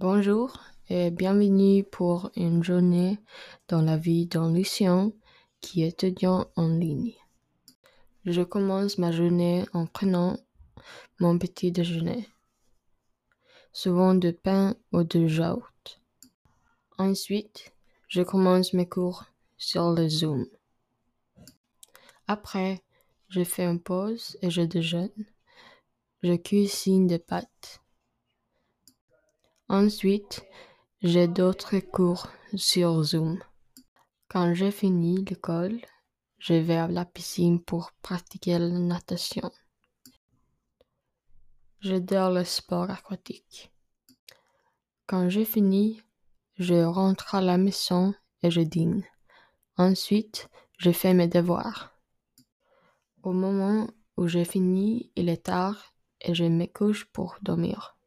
Bonjour et bienvenue pour une journée dans la vie d'un lycéen qui est étudiant en ligne. Je commence ma journée en prenant mon petit déjeuner, souvent de pain ou de yaourt. Ensuite, je commence mes cours sur le Zoom. Après, je fais une pause et je déjeune. Je cuisine des pâtes. Ensuite, j'ai d'autres cours sur Zoom. Quand j'ai fini l'école, je vais à la piscine pour pratiquer la natation. J'adore le sport aquatique. Quand j'ai fini, je rentre à la maison et je dîne. Ensuite, je fais mes devoirs. Au moment où j'ai fini, il est tard et je me couche pour dormir.